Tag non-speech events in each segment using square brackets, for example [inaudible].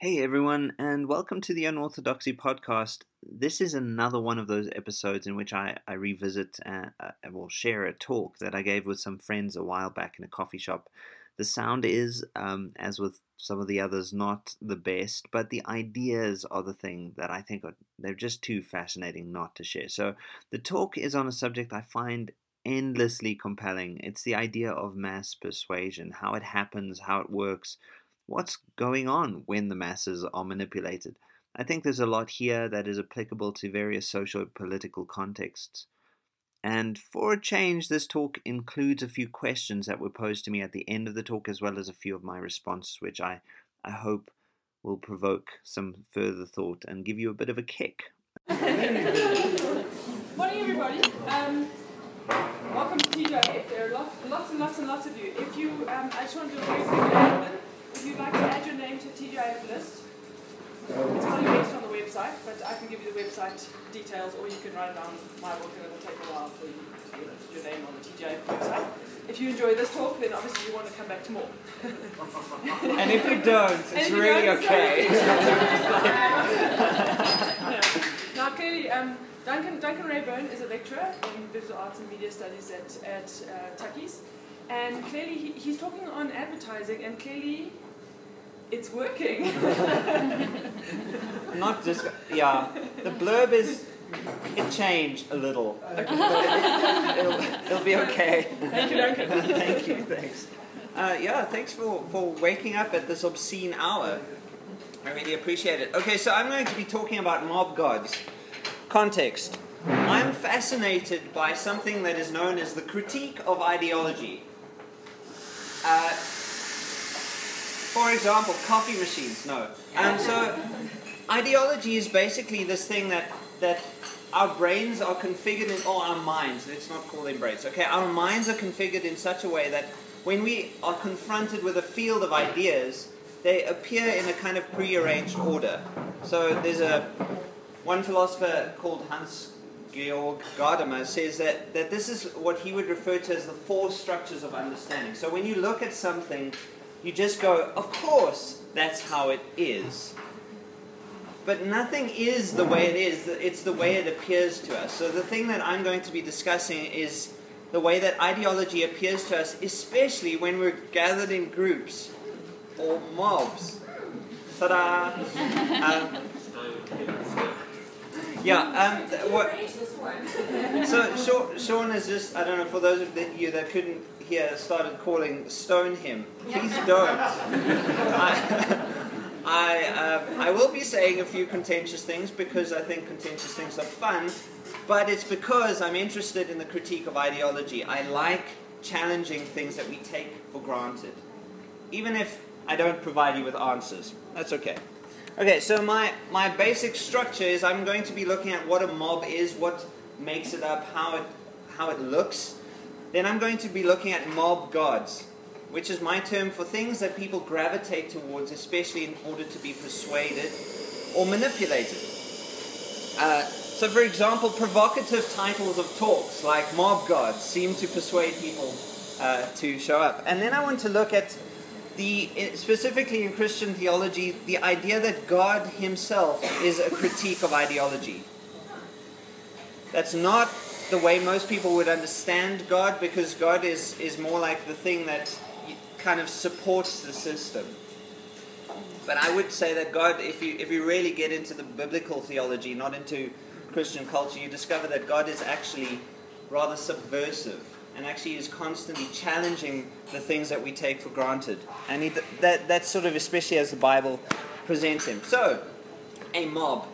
Hey everyone, and welcome to the Unorthodoxy podcast. This is another one of those episodes in which I, I revisit and uh, will share a talk that I gave with some friends a while back in a coffee shop. The sound is, um, as with some of the others, not the best, but the ideas are the thing that I think are, they're just too fascinating not to share. So the talk is on a subject I find endlessly compelling. It's the idea of mass persuasion, how it happens, how it works what's going on when the masses are manipulated. I think there's a lot here that is applicable to various socio political contexts. And for a change, this talk includes a few questions that were posed to me at the end of the talk, as well as a few of my responses, which I, I hope will provoke some further thought and give you a bit of a kick. Morning, everybody. Um, welcome to TJF. There are lots, lots and lots and lots of you. If you, um, I just want to do a announcement. If you'd like to add your name to TGIF list, it's only based on the website, but I can give you the website details, or you can write it down my book, and it'll take a while for you to get your name on the TGIF website. If you enjoy this talk, then obviously you want to come back to more. [laughs] and if you don't, it's you really don't, okay. [laughs] [laughs] now, clearly, um, Duncan, Duncan Reyburn is a lecturer in visual arts and media studies at, at uh, Tukkies. And clearly, he, he's talking on advertising, and clearly, it's working. [laughs] Not just, yeah. The blurb is, it changed a little. It'll, it'll be okay. Thank you, Duncan. Thank you, thanks. Uh, yeah, thanks for, for waking up at this obscene hour. I really appreciate it. Okay, so I'm going to be talking about mob gods. Context. I'm fascinated by something that is known as the critique of ideology. Uh, for example, coffee machines. No. And so, ideology is basically this thing that that our brains are configured in, or our minds. Let's not call them brains. Okay, our minds are configured in such a way that when we are confronted with a field of ideas, they appear in a kind of prearranged order. So there's a one philosopher called Hans Georg Gadamer says that, that this is what he would refer to as the fore-structures of understanding. So when you look at something, you just go, of course, that's how it is. But nothing is the way it is, it's the way it appears to us. So the thing that I'm going to be discussing is the way that ideology appears to us, especially when we're gathered in groups or mobs. Ta-da! [laughs] Um, yeah. Um, what, so Sean is just, I don't know, for those of you that couldn't hear, started calling stone him. Please don't. [laughs] I, I, um, I will be saying a few contentious things because I think contentious things are fun, but it's because I'm interested in the critique of ideology. I like challenging things that we take for granted, even if I don't provide you with answers. That's okay. Okay, so my, my basic structure is I'm going to be looking at what a mob is, what makes it up, how it, how it looks. Then I'm going to be looking at mob gods, which is my term for things that people gravitate towards, especially in order to be persuaded or manipulated. Uh, so, for example, provocative titles of talks like mob gods seem to persuade people uh, to show up. And then I want to look at the specifically in Christian theology, the idea that God Himself is a critique of ideology. That's not the way most people would understand God, because God is, is more like the thing that kind of supports the system. But I would say that God, if you if you really get into the biblical theology, not into Christian culture, you discover that God is actually rather subversive and actually is constantly challenging the things that we take for granted. And he, that, that's sort of especially as the Bible presents him. So, a mob.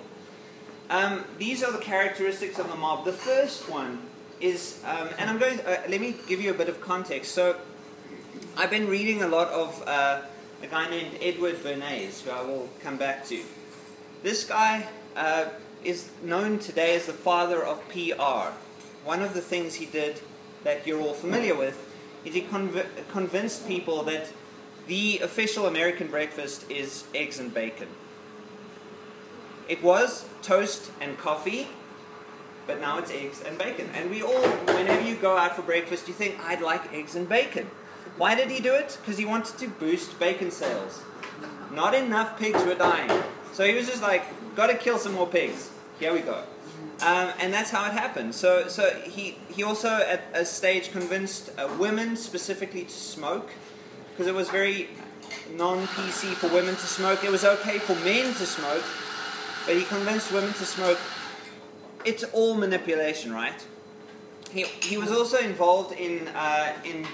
Um, these are the characteristics of the mob. The first one is, um, and I'm going. Uh, let me give you a bit of context. So, I've been reading a lot of uh, a guy named Edward Bernays, who I will come back to. This guy uh, is known today as the father of PR. One of the things he did that you're all familiar with, is he conv- convinced people that the official American breakfast is eggs and bacon. It was toast and coffee, but now it's eggs and bacon. And we all, whenever you go out for breakfast, you think, I'd like eggs and bacon. Why did he do it? Because he wanted to boost bacon sales. not enough pigs were dying. So he was just like, got to kill some more pigs. Here we go. Um, and that's how it happened. So, so he, he also at a stage convinced uh, women specifically to smoke because it was very non-PC for women to smoke. It was okay for men to smoke, but he convinced women to smoke. It's all manipulation, right? He, he was also involved in, uh, in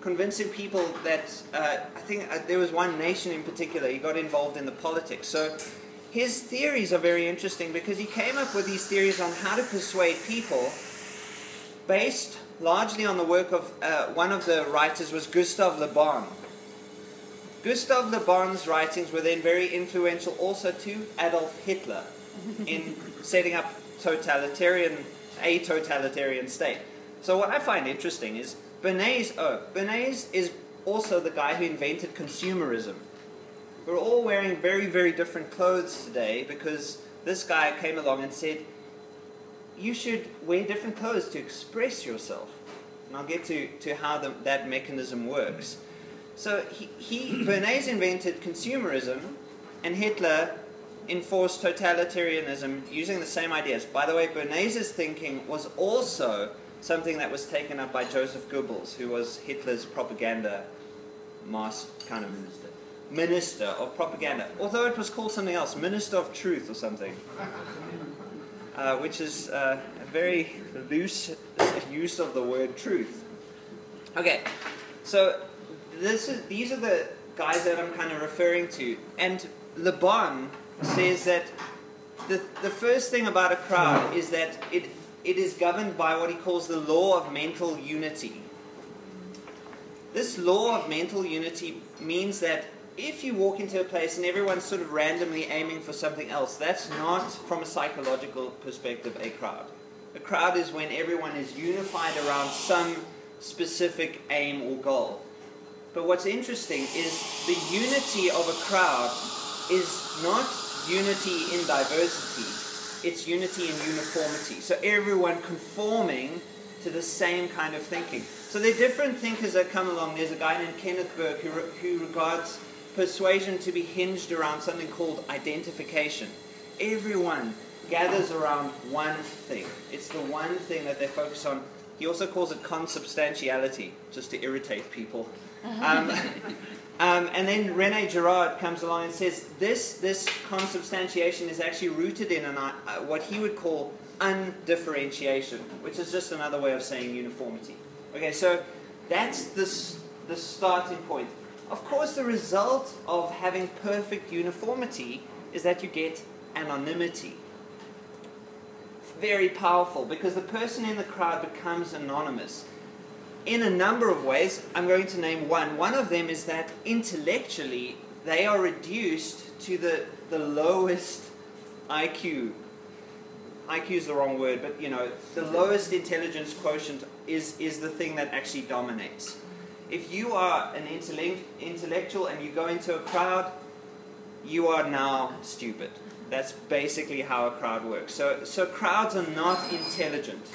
convincing people that, uh, I think uh, there was one nation in particular, he got involved in the politics. So his theories are very interesting because he came up with these theories on how to persuade people based largely on the work of uh, one of the writers was Gustave Le Bon. Gustave Le Bon's writings were then very influential also to Adolf Hitler in [laughs] setting up totalitarian a totalitarian state. So what I find interesting is Bernays, oh, Bernays is also the guy who invented consumerism. We're all wearing very, very different clothes today because this guy came along and said, you should wear different clothes to express yourself. And I'll get to, to how the, that mechanism works. So he, he Bernays invented consumerism, and Hitler enforced totalitarianism using the same ideas. By the way, Bernays' thinking was also something that was taken up by Joseph Goebbels, who was Hitler's propaganda master, kind of minister. minister of propaganda. Although it was called something else, Minister of Truth or something, uh, which is uh, a very loose use of the word truth. Okay, so this is, these are the guys that I'm kind of referring to. And Le Bon says that the, the first thing about a crowd is that it it is governed by what he calls the law of mental unity. This law of mental unity means that if you walk into a place and everyone's sort of randomly aiming for something else, that's not, from a psychological perspective, a crowd. A crowd is when everyone is unified around some specific aim or goal. But what's interesting is the unity of a crowd is not unity in diversity, it's unity in uniformity. So everyone conforming to the same kind of thinking. So there are different thinkers that come along. There's a guy named Kenneth Burke who, who regards persuasion to be hinged around something called identification. Everyone gathers around one thing. It's the one thing that they focus on. He also calls it consubstantiality, just to irritate people. Um, um, and then Rene Girard comes along and says this, this consubstantiation is actually rooted in an, uh, what he would call undifferentiation, which is just another way of saying uniformity. Okay, so that's the, the starting point. Of course, the result of having perfect uniformity is that you get anonymity. Very powerful because the person in the crowd becomes anonymous in a number of ways. I'm going to name one. One of them is that intellectually they are reduced to the, the lowest IQ. IQ is the wrong word, but you know, the lowest intelligence quotient is, is the thing that actually dominates. If you are an intellect, intellectual and you go into a crowd, you are now stupid. That's basically how a crowd works. So, so crowds are not intelligent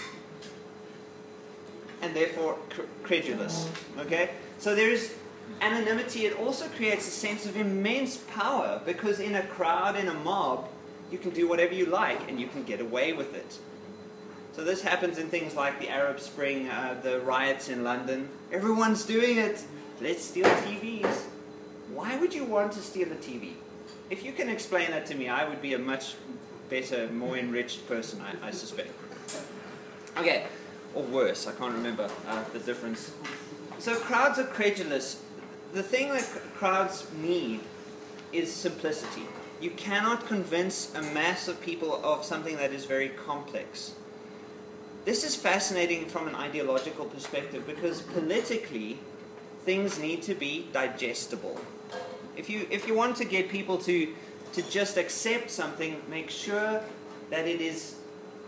and therefore credulous. Okay? So there is anonymity. It also creates a sense of immense power because in a crowd, in a mob, you can do whatever you like and you can get away with it. So this happens in things like the Arab Spring, uh, the riots in London. Everyone's doing it. Let's steal TVs. Why would you want to steal a TV? If you can explain that to me, I would be a much better, more enriched person, I, I suspect. Okay, or worse. I can't remember uh, the difference. So crowds are credulous. The thing that crowds need is simplicity. You cannot convince a mass of people of something that is very complex. This is fascinating from an ideological perspective because politically, things need to be digestible. If you, if you want to get people to, to just accept something, make sure that it is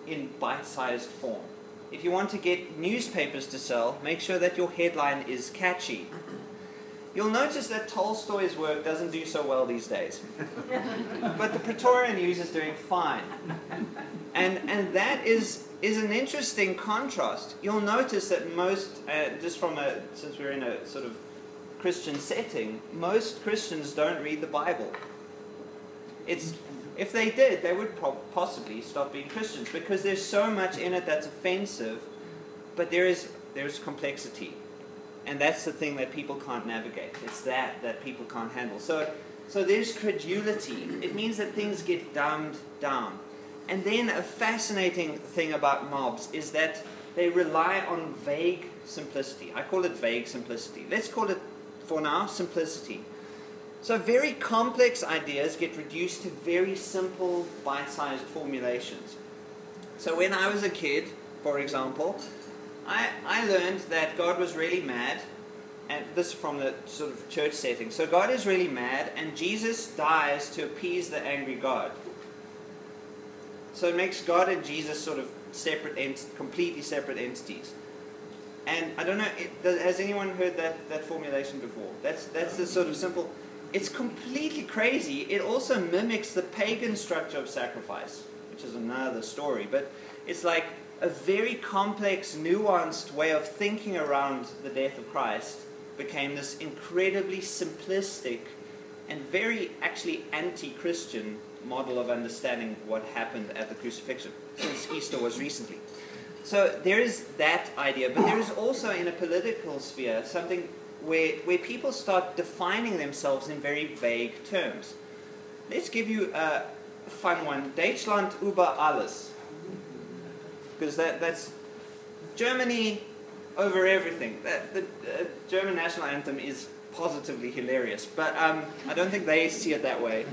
in bite sized form if you want to get newspapers to sell, make sure that your headline is catchy. You'll notice that Tolstoy's work doesn't do so well these days. [laughs] but the Pretoria News is doing fine. And, and that is, is an interesting contrast. You'll notice that most, uh, just from a, since we're in a sort of Christian setting, most Christians don't read the Bible. It's if they did, they would pro- possibly stop being Christians because there's so much in it that's offensive, but there is there's complexity, and that's the thing that people can't navigate. It's that that people can't handle. So, so there's credulity. It means that things get dumbed down, and then a fascinating thing about mobs is that they rely on vague simplicity. I call it vague simplicity. Let's call it, for now, simplicity. So, very complex ideas get reduced to very simple, bite sized formulations. So, when I was a kid, for example, I, I learned that God was really mad, and this from the sort of church setting. So, God is really mad, and Jesus dies to appease the angry God. So, it makes God and Jesus sort of separate, ent- completely separate entities. And I don't know, it, has anyone heard that, that formulation before? That's, that's the sort of simple it's completely crazy. It also mimics the pagan structure of sacrifice, which is another story. But it's like a very complex, nuanced way of thinking around the death of Christ became this incredibly simplistic and very actually anti Christian model of understanding what happened at the crucifixion, since Easter was recently. So there is that idea, but there is also in a political sphere something where, where people start defining themselves in very vague terms. Let's give you a fun one. Deutschland über alles. Because that, that's Germany over everything. That, the uh, German national anthem is positively hilarious, but um, I don't think they see it that way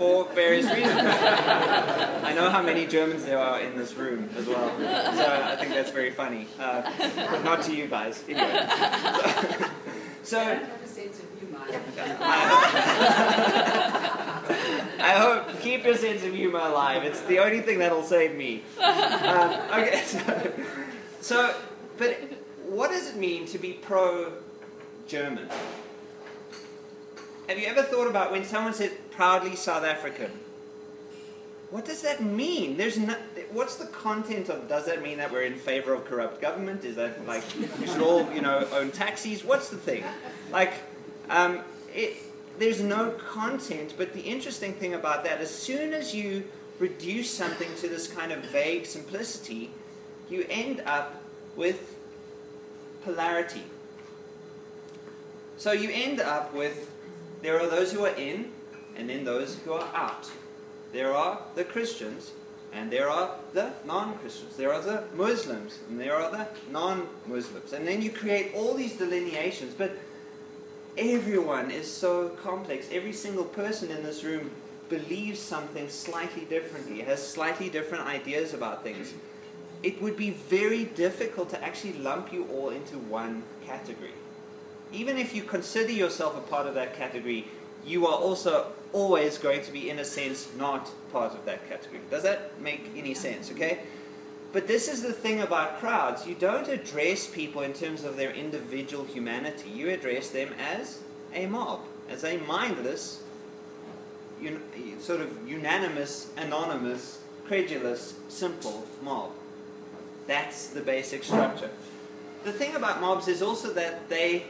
for various reasons. [laughs] I know how many Germans there are in this room as well, so I think that's very funny. Uh, but not to you guys. Anyway. [laughs] So, [laughs] I hope keep your sense of humor alive. It's the only thing that'll save me. Um, okay, so, so, but what does it mean to be pro-German? Have you ever thought about when someone says proudly South African? What does that mean? There's no, what's the content of does that mean that we're in favor of corrupt government? Is that like we should all, you know, own taxis? What's the thing? Like um, it, there's no content, but the interesting thing about that, as soon as you reduce something to this kind of vague simplicity, you end up with polarity. So you end up with there are those who are in, and then those who are out. There are the Christians, and there are the non Christians. There are the Muslims, and there are the non Muslims. And then you create all these delineations, but everyone is so complex. Every single person in this room believes something slightly differently, has slightly different ideas about things. It would be very difficult to actually lump you all into one category even if you consider yourself a part of that category, you are also always going to be, in a sense, not part of that category. Does that make any sense? Okay? But this is the thing about crowds. You don't address people in terms of their individual humanity, you address them as a mob, as a mindless, un- sort of unanimous, anonymous, credulous, simple mob. That's the basic structure. The thing about mobs is also that they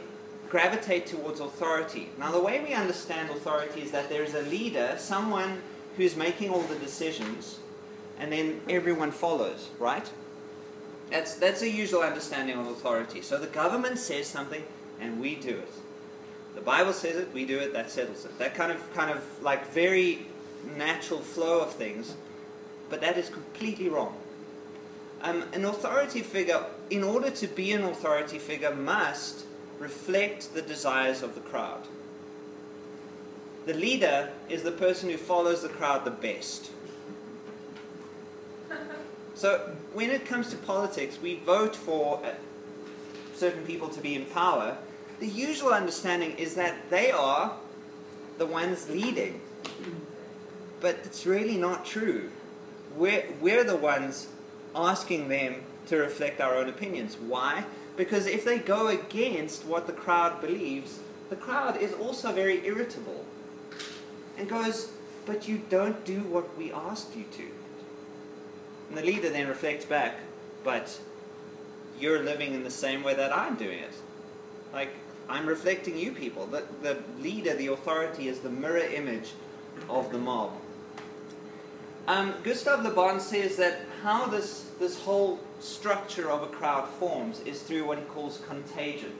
gravitate towards authority. Now, the way we understand authority is that there is a leader, someone who's making all the decisions, and then everyone follows, right? That's, that's a usual understanding of authority. So the government says something, and we do it. The Bible says it, we do it, that settles it. That kind of, kind of like very natural flow of things, but that is completely wrong. Um, an authority figure, in order to be an authority figure, must reflect the desires of the crowd. The leader is the person who follows the crowd the best. So, when it comes to politics, we vote for uh, certain people to be in power. The usual understanding is that they are the ones leading. But it's really not true. We're, we're the ones asking them to reflect our own opinions. Why? Because if they go against what the crowd believes, the crowd is also very irritable and goes, But you don't do what we asked you to. And the leader then reflects back, But you're living in the same way that I'm doing it. Like, I'm reflecting you people. The, the leader, the authority, is the mirror image of the mob. Um, Gustave Le Bon says that how this, this whole structure of a crowd forms is through what he calls contagion.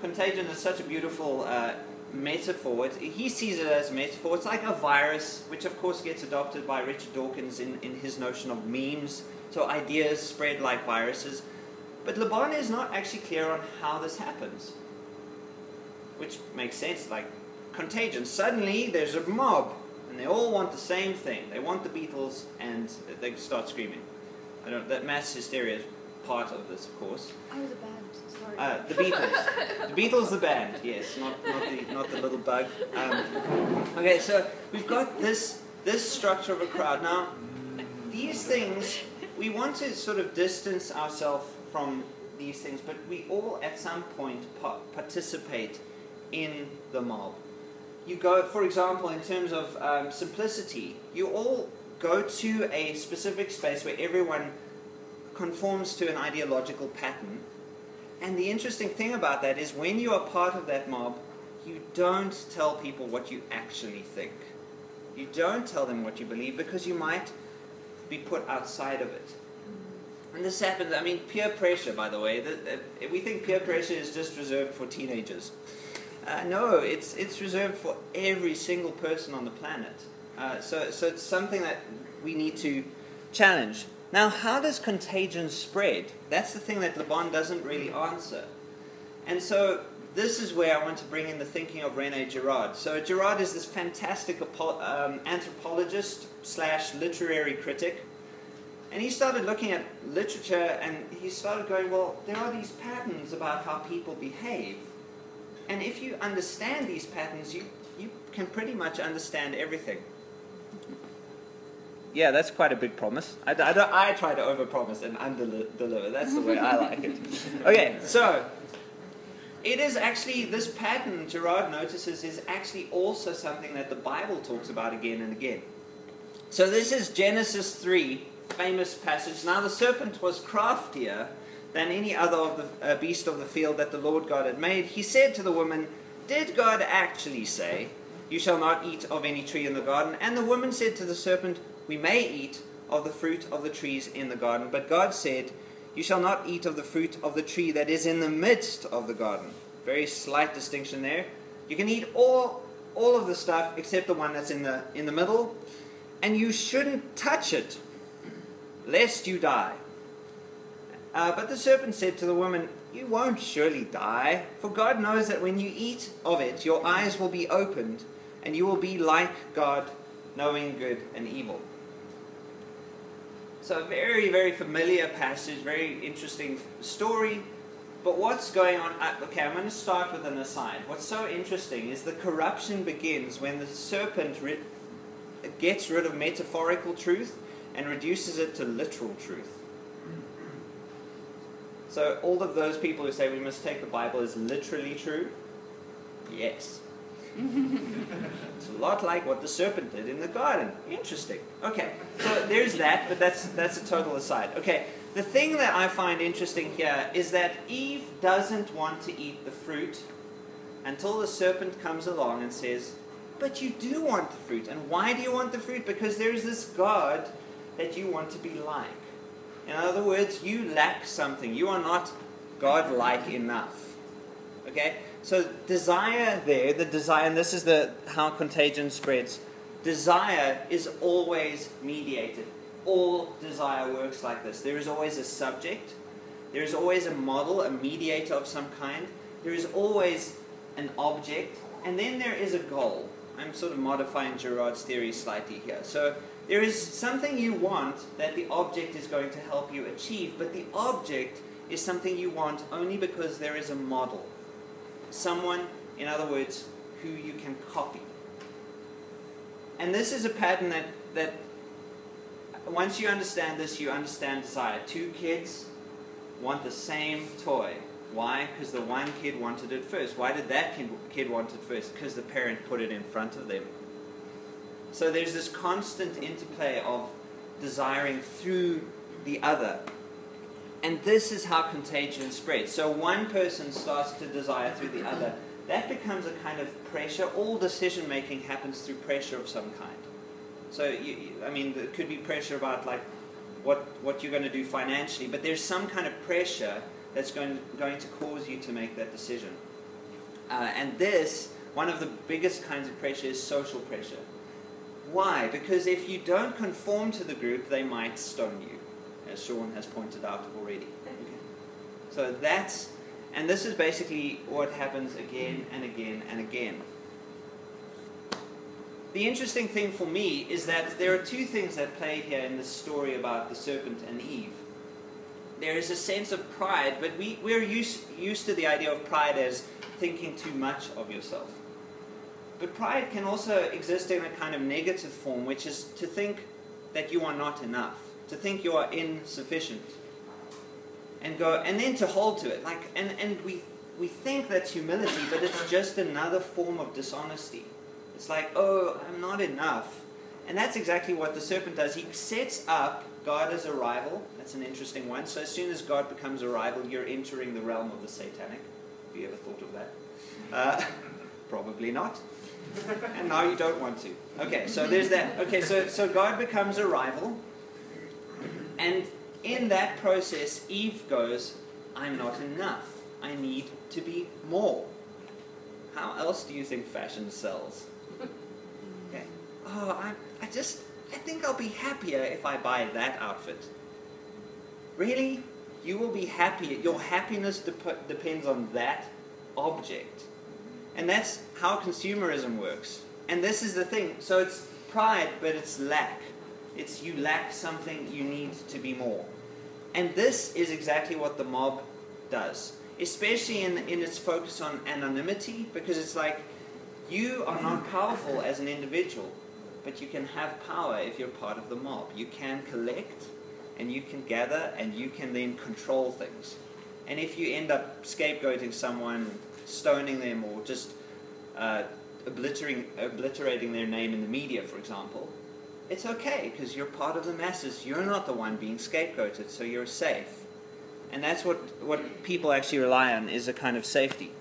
Contagion is such a beautiful uh, metaphor. It, he sees it as a metaphor. It's like a virus, which of course gets adopted by Richard Dawkins in, in his notion of memes. So ideas spread like viruses. But Le is not actually clear on how this happens. Which makes sense, like contagion. Suddenly there's a mob, and they all want the same thing. They want the Beatles, and they start screaming. I don't. That mass hysteria is part of this, of course. Oh, the band. Sorry. Uh, the Beatles. the Beatles, the band. Yes, not, not the not the little bug. Um, okay, so we've got this this structure of a crowd. Now, these things we want to sort of distance ourselves from these things, but we all at some point pa- participate in the mob. You go, for example, in terms of um, simplicity, you all go to a specific space where everyone conforms to an ideological pattern. And the interesting thing about that is when you are part of that mob, you don't tell people what you actually think. You don't tell them what you believe because you might be put outside of it. And this happens, I mean, peer pressure, by the way. The, the, we think peer pressure is just reserved for teenagers. Uh, no, it's, it's reserved for every single person on the planet. Uh, so, so it's something that we need to challenge. Now, how does contagion spread? That's the thing that Le Bon doesn't really answer. And so this is where I want to bring in the thinking of Rene Girard. So Girard is this fantastic um, anthropologist slash literary critic and he started looking at literature and he started going, well, there are these patterns about how people behave. And if you understand these patterns, you, you can pretty much understand everything. Yeah, that's quite a big promise. I, I, I try to overpromise and under-deliver. That's the way I like it. [laughs] Okay, so it is actually, this pattern Girard notices is actually also something that the Bible talks about again and again. So this is Genesis 3, famous passage. Now the serpent was craftier than any other of the uh, beast of the field that the Lord God had made. He said to the woman, Did God actually say, You shall not eat of any tree in the garden? And the woman said to the serpent, We may eat of the fruit of the trees in the garden. But God said, You shall not eat of the fruit of the tree that is in the midst of the garden. Very slight distinction there. You can eat all, all of the stuff except the one that's in the, in the middle. And you shouldn't touch it lest you die. Uh, but the serpent said to the woman, You won't surely die, for God knows that when you eat of it, your eyes will be opened, and you will be like God, knowing good and evil. So, a very, very familiar passage, very interesting story. But what's going on? Okay, I'm going to start with an aside. What's so interesting is the corruption begins when the serpent ri- gets rid of metaphorical truth and reduces it to literal truth. So, all of those people who say we must take the Bible as literally true, yes. [laughs] it's a lot like what the serpent did in the garden. Interesting. Okay, so there's that, but that's that's a total aside. Okay, the thing that I find interesting here is that Eve doesn't want to eat the fruit until the serpent comes along and says, "But you do want the fruit, and why do you want the fruit? Because there's this God that you want to be like. In other words, you lack something. You are not God-like enough. Okay? So desire there, the desire, and this is the how contagion spreads. Desire is always mediated. All desire works like this. There is always a subject. There is always a model, a mediator of some kind. There is always an object, and then there is a goal. I'm sort of modifying Girard's theory slightly here. So there is something you want that the object is going to help you achieve, but the object is something you want only because there is a model. Someone, in other words, who you can copy. And this is a pattern that, that once you understand this, you understand desire. Two kids want the same toy. Why? Because the one kid wanted it first. Why did that kid, want it first? Because the parent put it in front of them. So there's this constant interplay of desiring through the other. And this is how contagion spreads. So one person starts to desire through the other. That becomes a kind of pressure. All decision making happens through pressure of some kind. So, you, I mean, there could be pressure about like what, what you're going to do financially, but there's some kind of pressure that's going, going to cause you to make that decision. Uh, and this, one of the biggest kinds of pressure is social pressure. Why? Because if you don't conform to the group, they might stone you, as Sean has pointed out already. So that's, and this is basically what happens again and again and again. The interesting thing for me is that there are two things that play here in this story about the serpent and Eve. There is a sense of pride, but we, we're used, used to the idea of pride as thinking too much of yourself. But pride can also exist in a kind of negative form, which is to think that you are not enough, to think you are insufficient. And go and then to hold to it. Like and, and we we think that's humility, but it's just another form of dishonesty. It's like, oh, I'm not enough. And that's exactly what the serpent does. He sets up God as a rival. That's an interesting one. So as soon as God becomes a rival, you're entering the realm of the satanic. Have you ever thought of that? Uh, [laughs] probably not. and now you don't want to. Okay, so there's that. Okay, so, so God becomes a rival. And in that process, Eve goes, I'm not enough. I need to be more. How else do you think fashion sells? [laughs] Okay. Oh, I, I just, I think I'll be happier if I buy that outfit. Really? You will be happier. Your happiness dep- depends on that object. And that's how consumerism works. And this is the thing. So it's pride, but it's lack. It's you lack something, you need to be more. And this is exactly what the mob does, especially in, in its focus on anonymity, because it's like you are not powerful as an individual, but you can have power if you're part of the mob. You can collect and you can gather and you can then control things. And if you end up scapegoating someone, stoning them, or just uh, obliterating, obliterating their name in the media, for example, it's okay because you're part of the masses. You're not the one being scapegoated, so you're safe. And that's what, what people actually rely on is a kind of safety.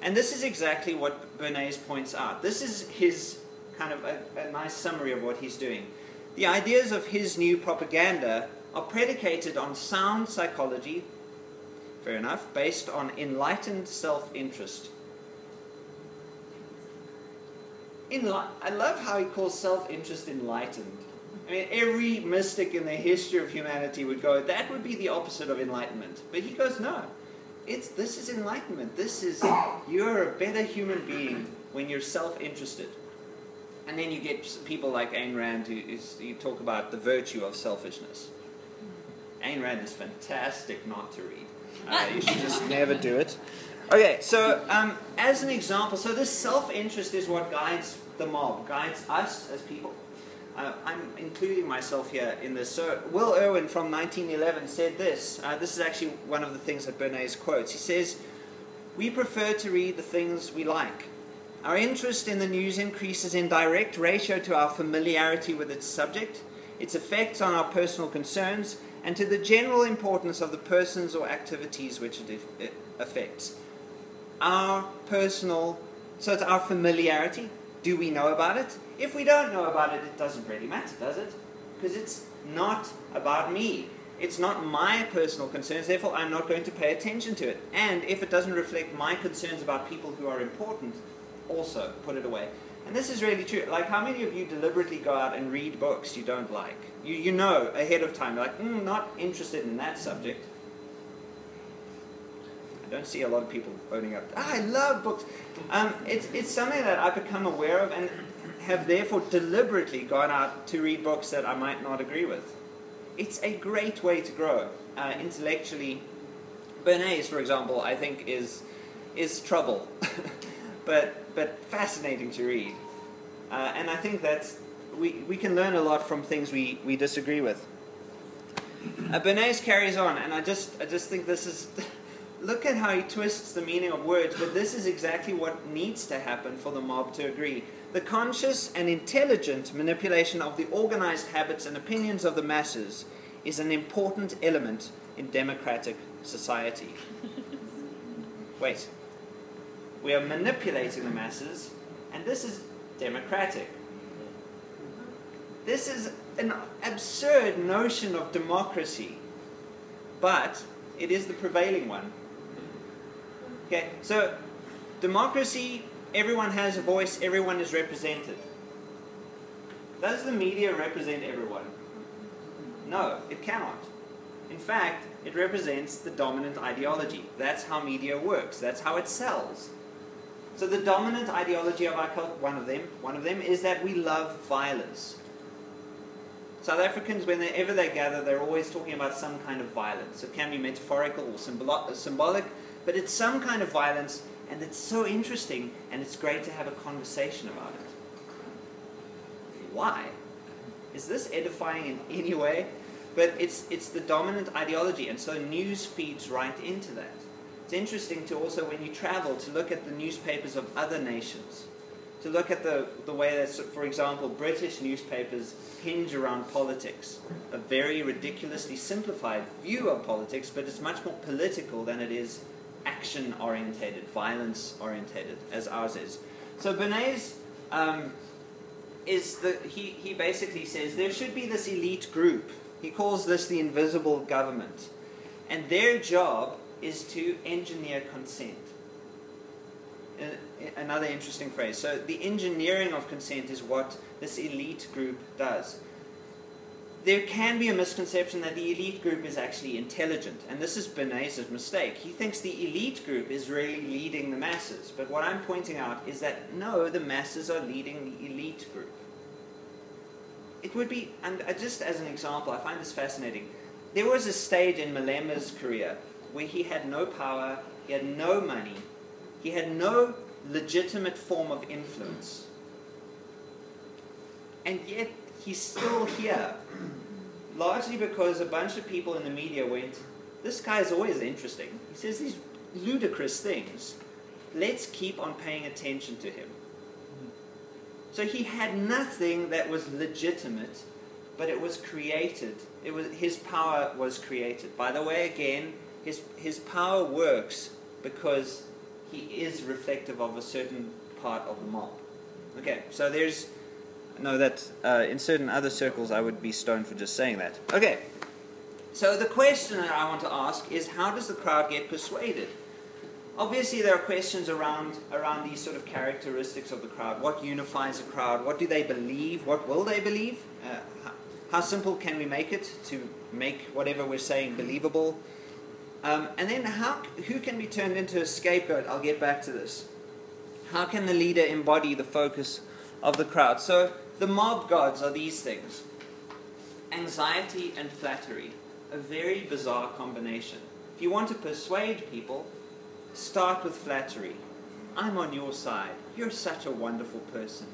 And this is exactly what Bernays points out. This is his kind of a, a nice summary of what he's doing. The ideas of his new propaganda are predicated on sound psychology, fair enough, based on enlightened self interest. Enli- I love how he calls self interest enlightened. I mean, every mystic in the history of humanity would go, that would be the opposite of enlightenment. But he goes, no, it's, this is enlightenment. This is, you're a better human being when you're self interested. And then you get people like Ayn Rand who is, you talk about the virtue of selfishness. Ayn Rand is fantastic not to read. Uh, you should just never do it. Okay, so um, as an example, so this self interest is what guides the mob, guides us as people. Uh, I'm including myself here in this. So, Will Irwin from 1911 said this. Uh, this is actually one of the things that Bernays quotes. He says, We prefer to read the things we like. Our interest in the news increases in direct ratio to our familiarity with its subject, its effects on our personal concerns, and to the general importance of the persons or activities which it affects. Our personal, so it's our familiarity. Do we know about it? If we don't know about it, it doesn't really matter, does it? Because it's not about me. It's not my personal concerns, therefore, I'm not going to pay attention to it. And if it doesn't reflect my concerns about people who are important, also put it away. And this is really true. Like, how many of you deliberately go out and read books you don't like? You, you know ahead of time, like, mm, not interested in that subject. I don't see a lot of people owning up. Ah, I love books. Um, it's, it's something that I've become aware of and have therefore deliberately gone out to read books that I might not agree with. It's a great way to grow uh, intellectually. Bernays, for example, I think is is trouble, [laughs] but but fascinating to read, uh, and I think that's we, we can learn a lot from things we, we disagree with. Uh, Bernays carries on, and I just I just think this is. [laughs] look at how he twists the meaning of words, but this is exactly what needs to happen for the mob to agree. The conscious and intelligent manipulation of the organized habits and opinions of the masses is an important element in democratic society. [laughs] Wait. We are manipulating the masses, and this is democratic. This is an absurd notion of democracy, but it is the prevailing one. Okay, so democracy, everyone has a voice, everyone is represented. Does the media represent everyone? No, it cannot. In fact, it represents the dominant ideology. That's how media works. That's how it sells. So the dominant ideology of our culture, one of them, one of them is that we love violence. South Africans, whenever they gather, they're always talking about some kind of violence. It can be metaphorical or symbolo- symbolic, but it's some kind of violence, and it's so interesting, and it's great to have a conversation about it. Why? Is this edifying in any way? But it's, it's the dominant ideology, and so news feeds right into that. It's interesting to also, when you travel, to look at the newspapers of other nations to look at the, the way that, for example, British newspapers hinge around politics. A very ridiculously simplified view of politics, but it's much more political than it is action orientated, violence orientated, as ours is. So Bernays um, is the, he, he basically says there should be this elite group. He calls this the invisible government. And their job is to engineer consent another interesting phrase. So the engineering of consent is what this elite group does. There can be a misconception that the elite group is actually intelligent, and this is Bernays' mistake. He thinks the elite group is really leading the masses, but what I'm pointing out is that no, the masses are leading the elite group. It would be, and uh, just as an example, I find this fascinating. There was a stage in Malema's career where he had no power, he had no money, he had no legitimate form of influence. And yet, he's still here. Largely because a bunch of people in the media went, This guy is always interesting. He says these ludicrous things. Let's keep on paying attention to him. So he had nothing that was legitimate, but it was created. It was his power was created. By the way, again, his his power works because he is reflective of a certain part of the mob. Okay, so there's no that uh, in certain other circles I would be stoned for just saying that. Okay, so the question that I want to ask is how does the crowd get persuaded? Obviously, there are questions around around these sort of characteristics of the crowd. What unifies a crowd? What do they believe? What will they believe? Uh, how, how simple can we make it to make whatever we're saying believable? Um, and then how, who can be turned into a scapegoat? I'll get back to this. How can the leader embody the focus of the crowd? So the mob gods are these things. Anxiety and flattery, a very bizarre combination. If you want to persuade people, start with flattery. I'm on your side. You're such a wonderful person.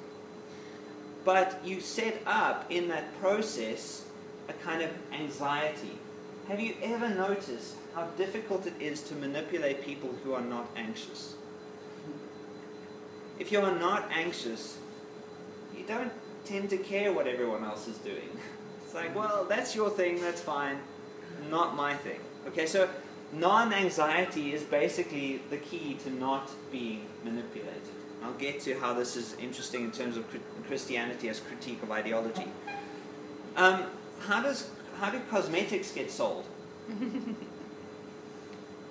But you set up in that process a kind of anxiety. Have you ever noticed how difficult it is to manipulate people who are not anxious. If you are not anxious, you don't tend to care what everyone else is doing. It's like, well, that's your thing, that's fine, not my thing. Okay, so non anxiety is basically the key to not being manipulated. I'll get to how this is interesting in terms of Christianity as critique of ideology. Um, how does how do cosmetics get sold? [laughs]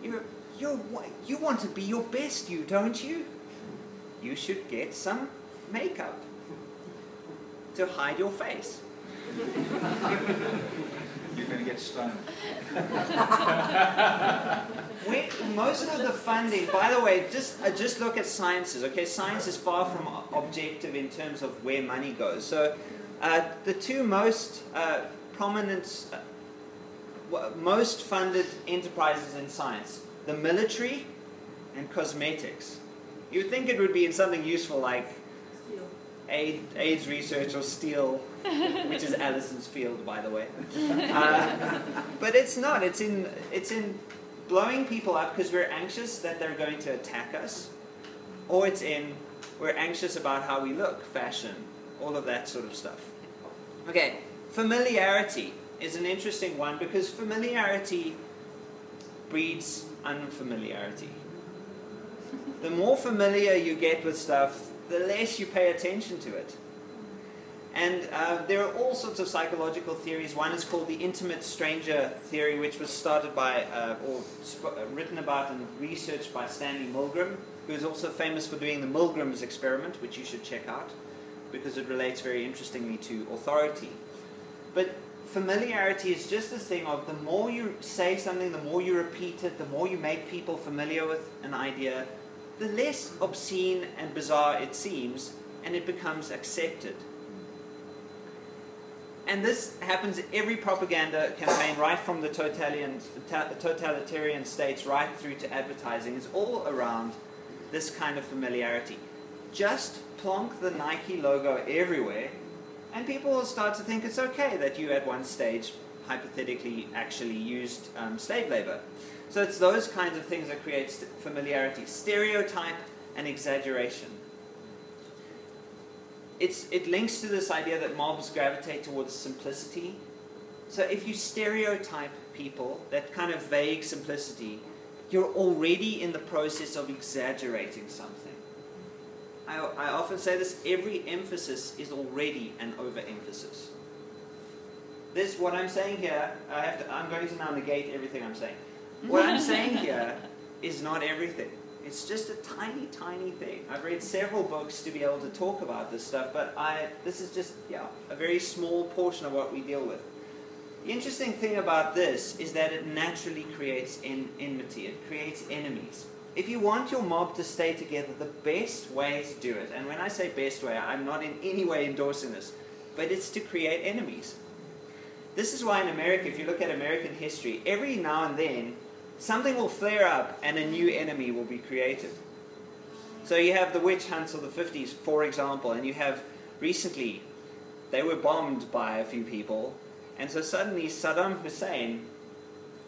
You're, you're, you want to be your best, you, don't you? You should get some makeup to hide your face. You're going to get stoned. [laughs] most of the funding, by the way, just uh, just look at sciences. Okay, science is far from objective in terms of where money goes. So, uh, the two most uh, prominent uh, most funded enterprises in science the military and cosmetics. You'd think it would be in something useful like AIDS research or steel, which is Allison's field, by the way. [laughs] Uh, but it's not. It's in, it's in blowing people up because we're anxious that they're going to attack us, or it's in we're anxious about how we look, fashion, all of that sort of stuff. Okay, familiarity is an interesting one because familiarity breeds unfamiliarity. The more familiar you get with stuff, the less you pay attention to it. And uh, there are all sorts of psychological theories. One is called the intimate stranger theory, which was started by, uh, or sp- uh, written about and researched by Stanley Milgram, who is also famous for doing the Milgram's experiment, which you should check out because it relates very interestingly to authority. But familiarity is just this thing of the more you say something, the more you repeat it, the more you make people familiar with an idea, the less obscene and bizarre it seems, and it becomes accepted. And this happens every propaganda campaign, right from the totalitarian, states right through to advertising, is all around this kind of familiarity. Just plonk the Nike logo everywhere, and people will start to think it's okay that you at one stage hypothetically actually used um, slave labor. So it's those kinds of things that create st- familiarity, stereotype and exaggeration. It's, it links to this idea that mobs gravitate towards simplicity. So if you stereotype people, that kind of vague simplicity, you're already in the process of exaggerating something. I, I often say this every emphasis is already an overemphasis. This, what I'm saying here, I have to, I'm going to now negate everything I'm saying. What I'm saying here is not everything. It's just a tiny, tiny thing. I've read several books to be able to talk about this stuff, but I, this is just, yeah, a very small portion of what we deal with. The interesting thing about this is that it naturally creates en- enmity, it creates enemies. If you want your mob to stay together, the best way to do it, and when I say best way, I'm not in any way endorsing this, but it's to create enemies. This is why in America, if you look at American history, every now and then something will flare up and a new enemy will be created. So you have the witch hunts of the 50s, for example, and you have recently, they were bombed by a few people, and so suddenly Saddam Hussein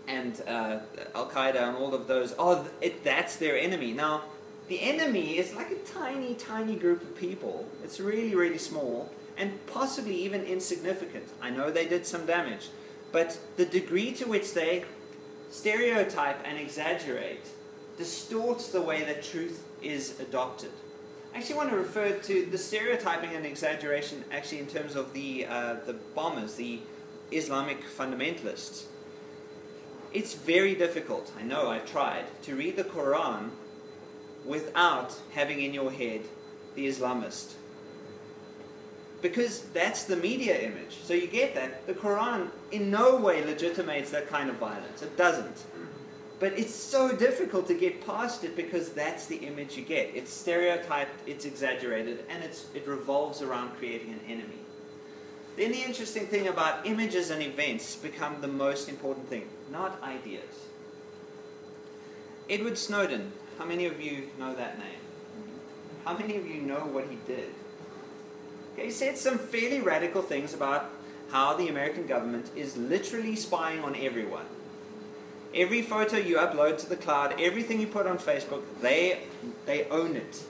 and uh, Al Qaeda and all of those, oh, it, that's their enemy. Now, the enemy is like a tiny, tiny group of people. It's really, really small and possibly even insignificant. I know they did some damage, but the degree to which they stereotype and exaggerate distorts the way that truth is adopted. I actually want to refer to the stereotyping and exaggeration actually in terms of the, uh, the bombers, the Islamic fundamentalists. It's very difficult, I know I've tried, to read the Quran without having in your head the Islamist. Because that's the media image. So you get that. The Quran in no way legitimates that kind of violence. It doesn't. But it's so difficult to get past it because that's the image you get. It's stereotyped, it's exaggerated, and it's, it revolves around creating an enemy. Then the interesting thing about images and events become the most important thing, not ideas. Edward Snowden, how many of you know that name? How many of you know what he did? Okay, he said some fairly radical things about how the American government is literally spying on everyone. Every photo you upload to the cloud, everything you put on Facebook, they they own it.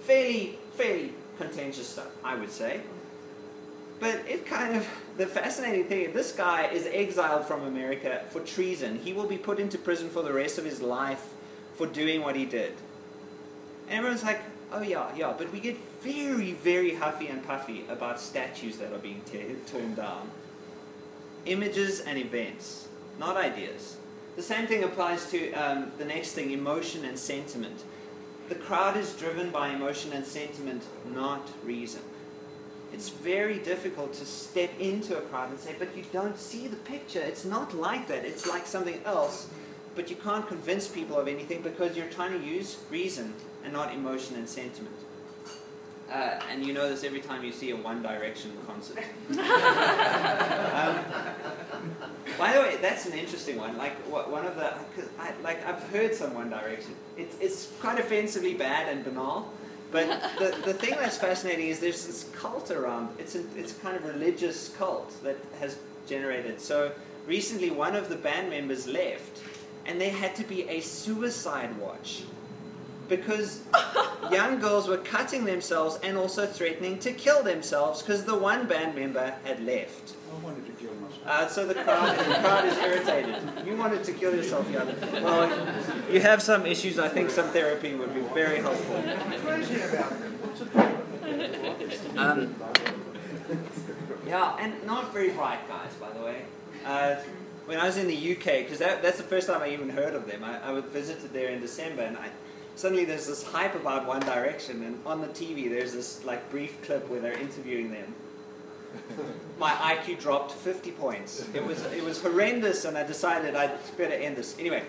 Fairly fairly contentious stuff, I would say. But it kind of the fascinating thing, is, this guy is exiled from America for treason. He will be put into prison for the rest of his life for doing what he did. And everyone's like, oh yeah, yeah, but we get very, very huffy and puffy about statues that are being te- torn down. Images and events, not ideas. The same thing applies to um, the next thing emotion and sentiment. The crowd is driven by emotion and sentiment, not reason. It's very difficult to step into a crowd and say, but you don't see the picture. It's not like that. It's like something else. But you can't convince people of anything because you're trying to use reason and not emotion and sentiment. Uh, and you know this every time you see a One Direction concert. [laughs] um, by the way, that's an interesting one. Like one of the, I, like I've heard some One Direction. It's it's quite offensively bad and banal. But the, the thing that's fascinating is there's this cult around. It's a, it's a kind of religious cult that has generated. So recently, one of the band members left, and there had to be a suicide watch because [laughs] young girls were cutting themselves and also threatening to kill themselves because the one band member had left. I wanted to kill myself. Uh, so the crowd, the crowd is irritated. You wanted to kill yourself, Jan. Well, you have some issues. I think some therapy would be very helpful. crazy about it. What's the problem? Um, yeah, and not very bright guys, by the way. Uh, when I was in the UK, because that, that's the first time I even heard of them, I, I was visited there in December, and I, suddenly there's this hype about One Direction, and on the TV there's this like brief clip where they're interviewing them. [laughs] My IQ dropped 50 points. It was it was horrendous, and I decided I'd better end this. Anyway,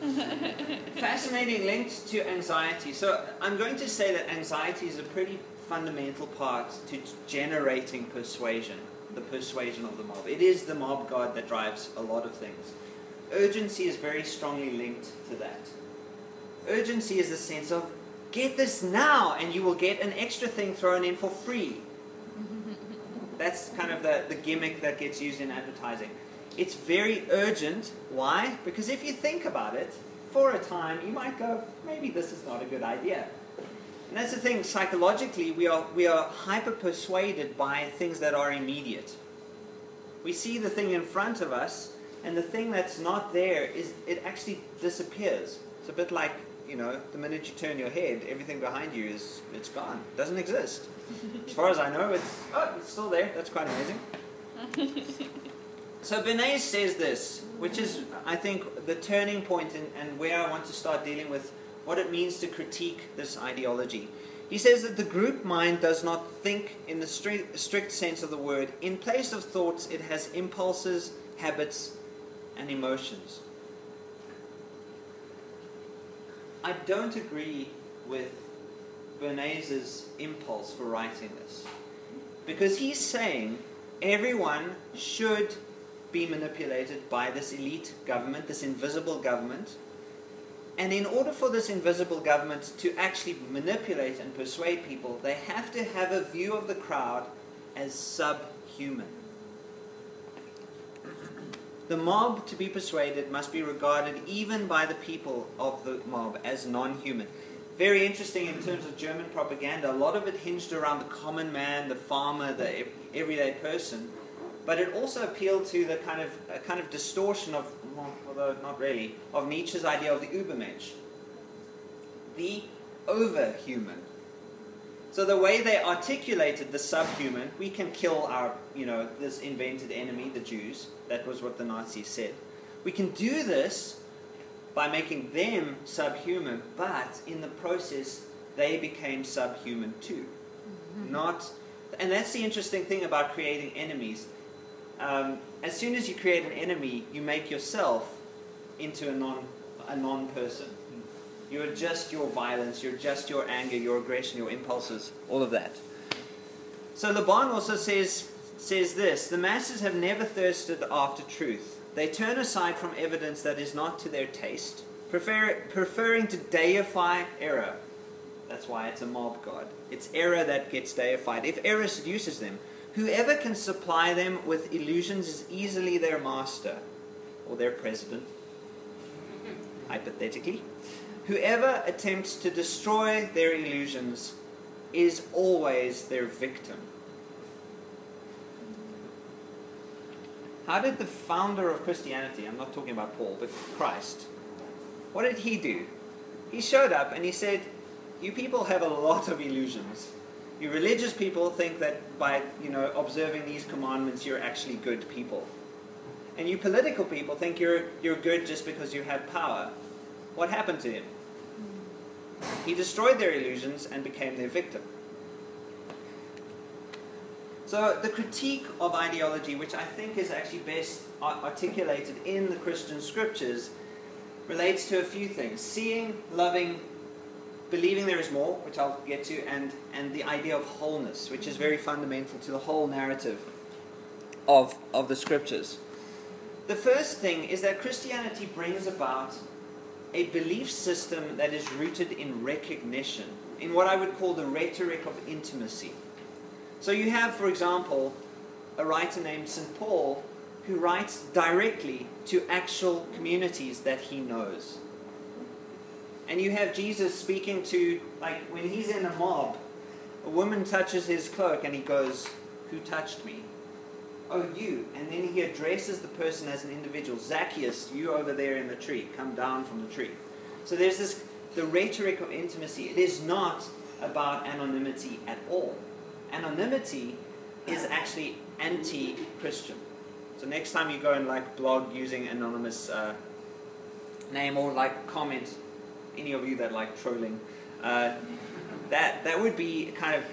[laughs] fascinating linked to anxiety. So I'm going to say that anxiety is a pretty fundamental part to generating persuasion, the persuasion of the mob. It is the mob god that drives a lot of things. Urgency is very strongly linked to that. Urgency is the sense of get this now and you will get an extra thing thrown in for free. [laughs] That's kind of the, the gimmick that gets used in advertising. It's very urgent. Why? Because if you think about it, for a time you might go, maybe this is not a good idea. And that's the thing, psychologically, we are, we are hyper persuaded by things that are immediate. We see the thing in front of us, and the thing that's not there is it actually disappears. It's a bit like, you know, the minute you turn your head, everything behind you is it's gone. It doesn't exist. As far as I know, it's oh, it's still there. That's quite amazing. So Bernays says this, which is, I think, the turning point and, and where I want to start dealing with what it means to critique this ideology. He says that the group mind does not think in the strict, strict sense of the word. In place of thoughts, it has impulses, habits, and emotions. I don't agree with Bernays' impulse for writing this. Because he's saying everyone should be manipulated by this elite government, this invisible government. And in order for this invisible government to actually manipulate and persuade people, they have to have a view of the crowd as subhuman. The mob, to be persuaded, must be regarded even by the people of the mob as non human. Very interesting in terms of German propaganda. A lot of it hinged around the common man, the farmer, the everyday person. But it also appealed to the kind of a kind of distortion of, although not really, of Nietzsche's idea of the Übermensch, the overhuman. So the way they articulated the subhuman, we can kill our, you know, this invented enemy, the Jews. That was what the Nazis said. We can do this by making them subhuman, but in the process, they became subhuman too. Mm-hmm. Not, and that's the interesting thing about creating enemies. Um, as soon as you create an enemy, you make yourself into a non a non person. You adjust your violence, you adjust your anger, your aggression, your impulses, all of that. So Le Bon also says says this: the masses have never thirsted after truth. They turn aside from evidence that is not to their taste, prefer, preferring to deify error. That's why it's a mob god. It's error that gets deified. If error seduces them, whoever can supply them with illusions is easily their master or their president, [laughs] hypothetically. Whoever attempts to destroy their illusions is always their victim. How did the founder of Christianity, I'm not talking about Paul, but Christ, what did he do? He showed up and he said, You people have a lot of illusions. You religious people think that by you know observing these commandments you're actually good people. And you political people think you're you're good just because you have power. What happened to him? He destroyed their illusions and became their victim. So, the critique of ideology, which I think is actually best articulated in the Christian scriptures, relates to a few things seeing, loving, believing there is more, which I'll get to, and, and the idea of wholeness, which is very fundamental to the whole narrative of, of the scriptures. The first thing is that Christianity brings about a belief system that is rooted in recognition, in what I would call the rhetoric of intimacy. So you have, for example, a writer named St. Paul who writes directly to actual communities that he knows. And you have Jesus speaking to, like, when he's in a mob, a woman touches his cloak and he goes, Who touched me? Oh, you. And then he addresses the person as an individual. Zacchaeus, you over there in the tree, come down from the tree. So there's this, the rhetoric of intimacy. It is not about anonymity at all. Anonymity is actually anti Christian. So next time you go and like blog using anonymous uh, name or like comment, any of you that like trolling, uh, that that would be kind of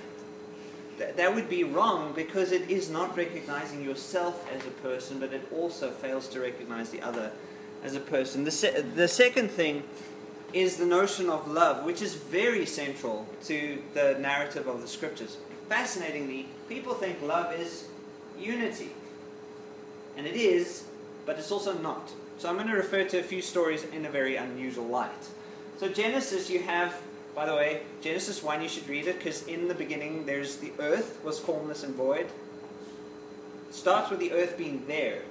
that, that would be wrong because it is not recognizing yourself as a person, but it also fails to recognize the other as a person. The se- the second thing is the notion of love, which is very central to the narrative of the scriptures. Fascinatingly, people think love is unity. And it is, but it's also not. So I'm going to refer to a few stories in a very unusual light. So, Genesis, you have, by the way, Genesis 1, you should read it because in the beginning there's the earth was formless and void. It starts with the earth being there.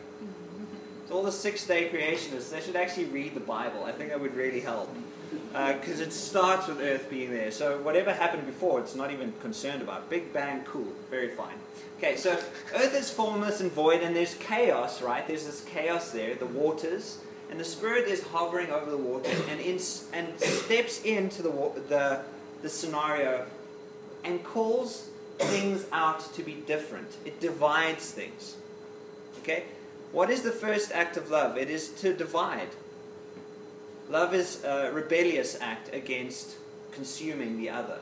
So, all the six day creationists, they should actually read the Bible. I think that would really help because uh, it starts with Earth being there. So whatever happened before, it's not even concerned about. Big Bang, cool, very fine. Okay, so Earth is formless and void, and there's chaos, right? There's this chaos there, the waters, and the Spirit is hovering over the waters and in, and steps into the the the scenario and calls things out to be different. It divides things. Okay, what is the first act of love? It is to divide. Love is a rebellious act against consuming the other.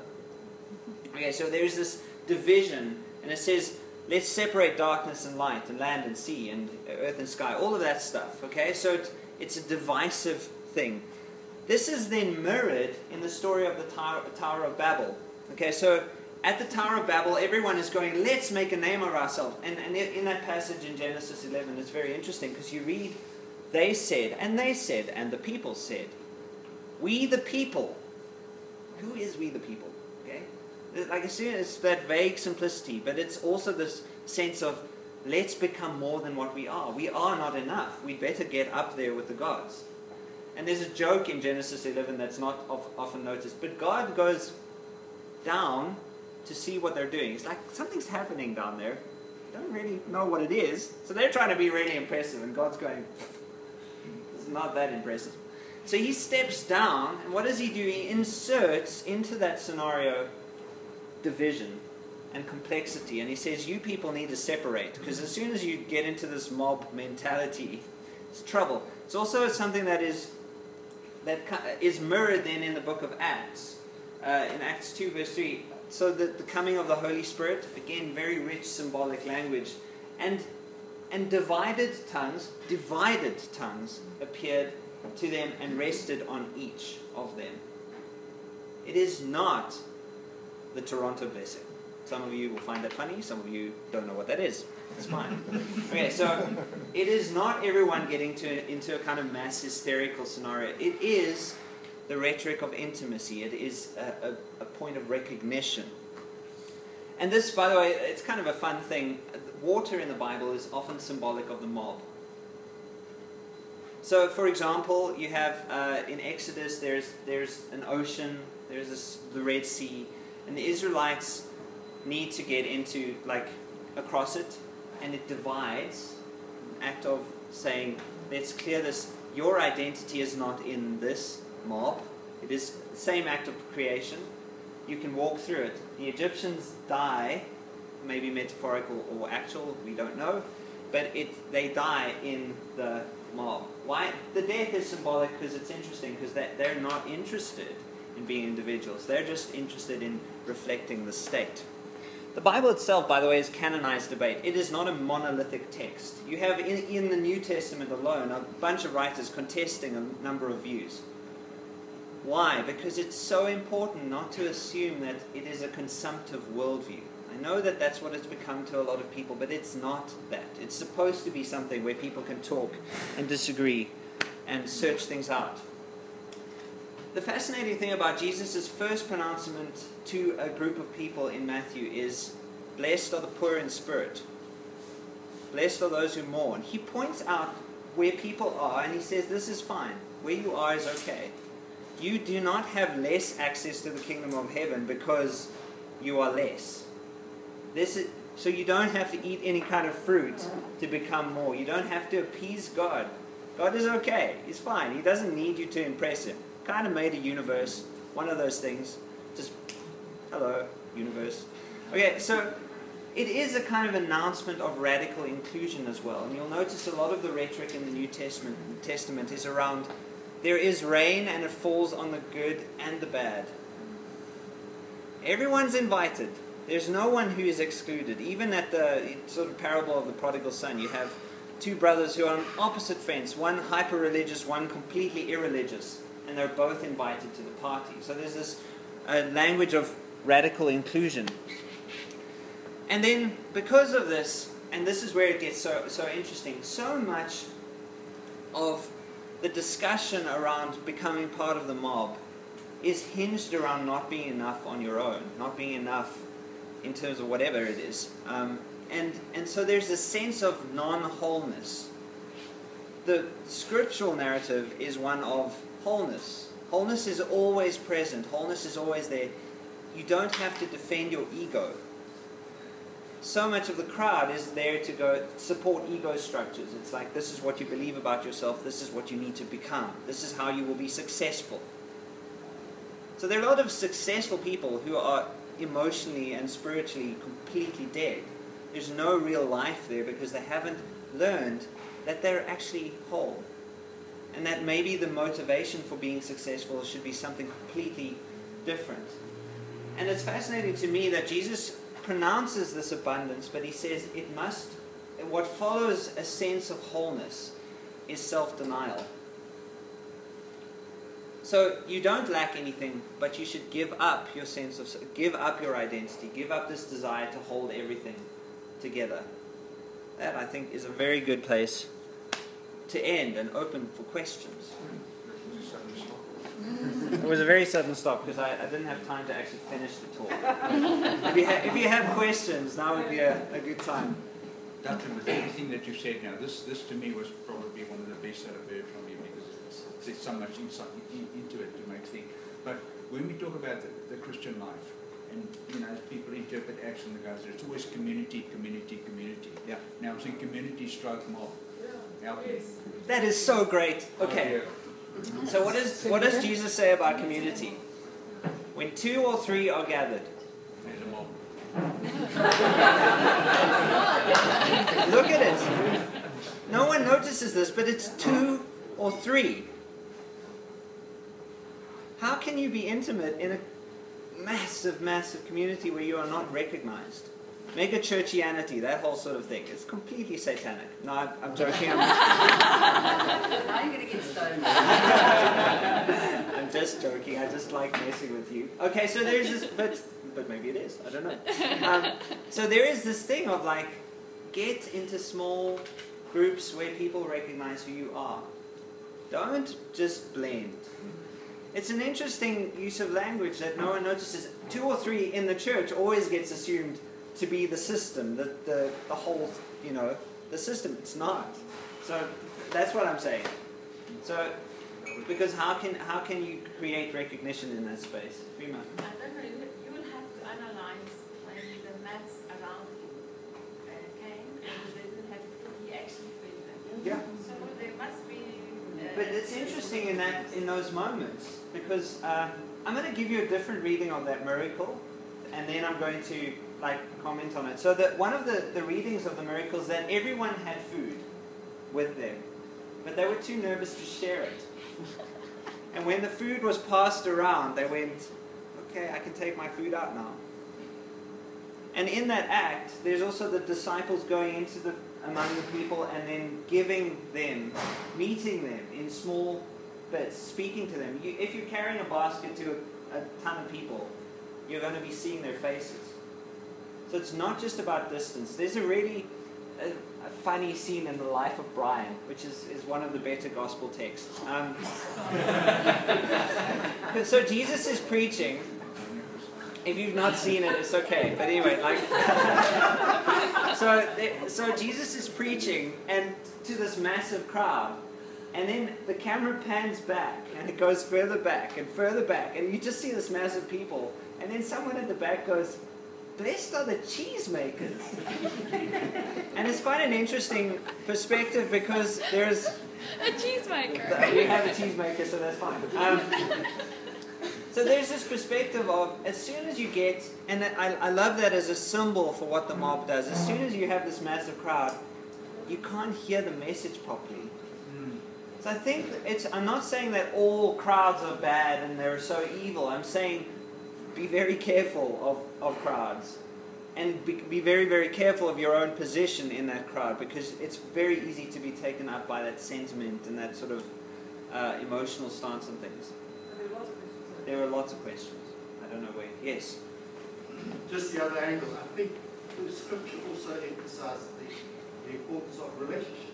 Okay, so there's this division, and it says, let's separate darkness and light, and land and sea, and earth and sky, all of that stuff. Okay, so it's a divisive thing. This is then mirrored in the story of the Tower, Tower of Babel. Okay, so at the Tower of Babel, everyone is going, let's make a name of ourselves. And, and in that passage in Genesis 11, it's very interesting because you read they said, and they said, and the people said, We the people. Who is we the people? Okay? Like as soon as that vague simplicity, but it's also this sense of let's become more than what we are. We are not enough. We'd better get up there with the gods. And there's a joke in Genesis 11 that's not often noticed, but God goes down to see what they're doing. It's like something's happening down there. Don't really know what it is. So they're trying to be really impressive, and God's going, it's not that impressive. So he steps down, and what does he do? He inserts into that scenario division and complexity, and he says, You people need to separate, because as soon as you get into this mob mentality, it's trouble. It's also something that is that is mirrored then in the book of Acts, uh, in Acts 2, verse 3. So the, the coming of the Holy Spirit, again, very rich symbolic language. And and divided tongues, divided tongues appeared to them and rested on each of them. It is not the Toronto blessing. Some of you will find that funny, some of you don't know what that is. It's fine. Okay, so it is not everyone getting to, into a kind of mass hysterical scenario. It is the rhetoric of intimacy, it is a, a, a point of recognition. And this, by the way, it's kind of a fun thing water in the Bible is often symbolic of the mob. So, for example, you have uh, in Exodus, there's, there's an ocean, there's this, the Red Sea, and the Israelites need to get into, like, across it, and it divides. Act of saying, let's clear this. Your identity is not in this mob. It is the same act of creation. You can walk through it. The Egyptians die maybe metaphorical or actual, we don't know. But it, they die in the mob. Why? The death is symbolic because it's interesting because they, they're not interested in being individuals. They're just interested in reflecting the state. The Bible itself, by the way, is canonized debate. It is not a monolithic text. You have in, in the New Testament alone a bunch of writers contesting a number of views. Why? Because it's so important not to assume that it is a consumptive worldview. I know that that's what it's become to a lot of people, but it's not that. It's supposed to be something where people can talk and disagree and search things out. The fascinating thing about Jesus' first pronouncement to a group of people in Matthew is Blessed are the poor in spirit. Blessed are those who mourn. He points out where people are and he says, This is fine. Where you are is okay. you do not have less access to the kingdom of heaven because you are less. This is, so you don't have to eat any kind of fruit to become more. You don't have to appease God. God is okay. He's fine. He doesn't need you to impress him. Kind of made a universe. One of those things. Just, hello, universe. Okay, so it is a kind of announcement of radical inclusion as well. And you'll notice a lot of the rhetoric in the New Testament, Testament is around there is rain and it falls on the good and the bad. Everyone's invited. There's no one who is excluded. Even at the sort of parable of the prodigal son, you have two brothers who are on opposite fence one hyper religious, one completely irreligious. And they're both invited to the party. So there's this uh, language of radical inclusion. And then, because of this, and this is where it gets so, so interesting, so much of the discussion around becoming part of the mob is hinged around not being enough on your own, not being enough in terms of whatever it is. Um, and, and so there's a sense of non wholeness. The scriptural narrative is one of wholeness. Wholeness is always present, wholeness is always there. You don't have to defend your ego. So much of the crowd is there to go support ego structures. It's like this is what you believe about yourself, this is what you need to become, this is how you will be successful. So there are a lot of successful people who are emotionally and spiritually completely dead. There's no real life there because they haven't learned that they're actually whole. And that maybe the motivation for being successful should be something completely different. And it's fascinating to me that Jesus pronounces this abundance, but he says it must, what follows a sense of wholeness is self denial. So you don't lack anything, but you should give up your sense of, give up your identity, give up this desire to hold everything together. That, I think, is a very good place to end and open for questions. It was a very sudden stop because I, I, didn't have time to actually finish the talk. if, you ha- if you have questions, now would be a, a good time. Duncan, with everything that you said now, this, this to me was probably one of the best that I've heard from you because there's so much insight into it to make things. But when we talk about the, the Christian life, and you know, people interpret Acts and the goes, it's always community, community, community. Yeah. Now I'm saying community stroke mob. That is so great. Okay. So what does what does Jesus say about community? When two or three are gathered. There's a mob. [laughs] Look at it. No one notices this, but it's two or three. How can you be intimate in a massive, massive community where you are not recognized? Mega churchianity, that whole sort of thing. It's completely satanic. No, I'm, I'm joking. I'm, [laughs] now you're going to get stoned. I'm just joking. I just like messing with you. Okay, so there's this, but but maybe it is. I don't know. Um, so there is this thing of like, get into small groups where people recognize who you are. Don't just blend. It's an interesting use of language that no one notices. Two or three in the church always gets assumed to be the system, the, the, the whole, you know, the system. It's not. So that's what I'm saying. So, because how can how can you create recognition in that space? Prima. I don't know, you, will have to analyze when the mass around you uh, came and they didn't have food, he actually them. Yeah. So there must be. Uh, But it's interesting in that in those moments because uh, I'm going to give you a different reading of that miracle, and then I'm going to like comment on it. So that one of the, the readings of the miracles that everyone had food with them, but they were too nervous to share it. [laughs] And when the food was passed around, they went, "Okay, I can take my food out now." And in that act, there's also the disciples going into the among the people and then giving them, meeting them in small bits, speaking to them. You, if you're carrying a basket to a, a ton of people, you're going to be seeing their faces. So it's not just about distance. There's a really a, a funny scene in the life of Brian, which is, is one of the better gospel texts. Um, [laughs] so Jesus is preaching. If you've not seen it, it's okay. But anyway, like, [laughs] so so Jesus is preaching and to this massive crowd, And then the camera pans back and it goes further back and further back. And you just see this mass of people. And then someone at the back goes, Blessed are the cheesemakers. [laughs] and it's quite an interesting perspective because there's. A cheesemaker. We have a cheesemaker, so that's fine. Um, so there's this perspective of as soon as you get, and I, I love that as a symbol for what the mob does, as soon as you have this massive crowd, you can't hear the message properly. So I think it's. I'm not saying that all crowds are bad and they're so evil. I'm saying be very careful of, of crowds, and be, be very very careful of your own position in that crowd because it's very easy to be taken up by that sentiment and that sort of uh, emotional stance on things. There are lots of questions. There are lots of questions. I don't know where. Yes. Just the other angle, I think the scripture also emphasizes the, the importance of relationships.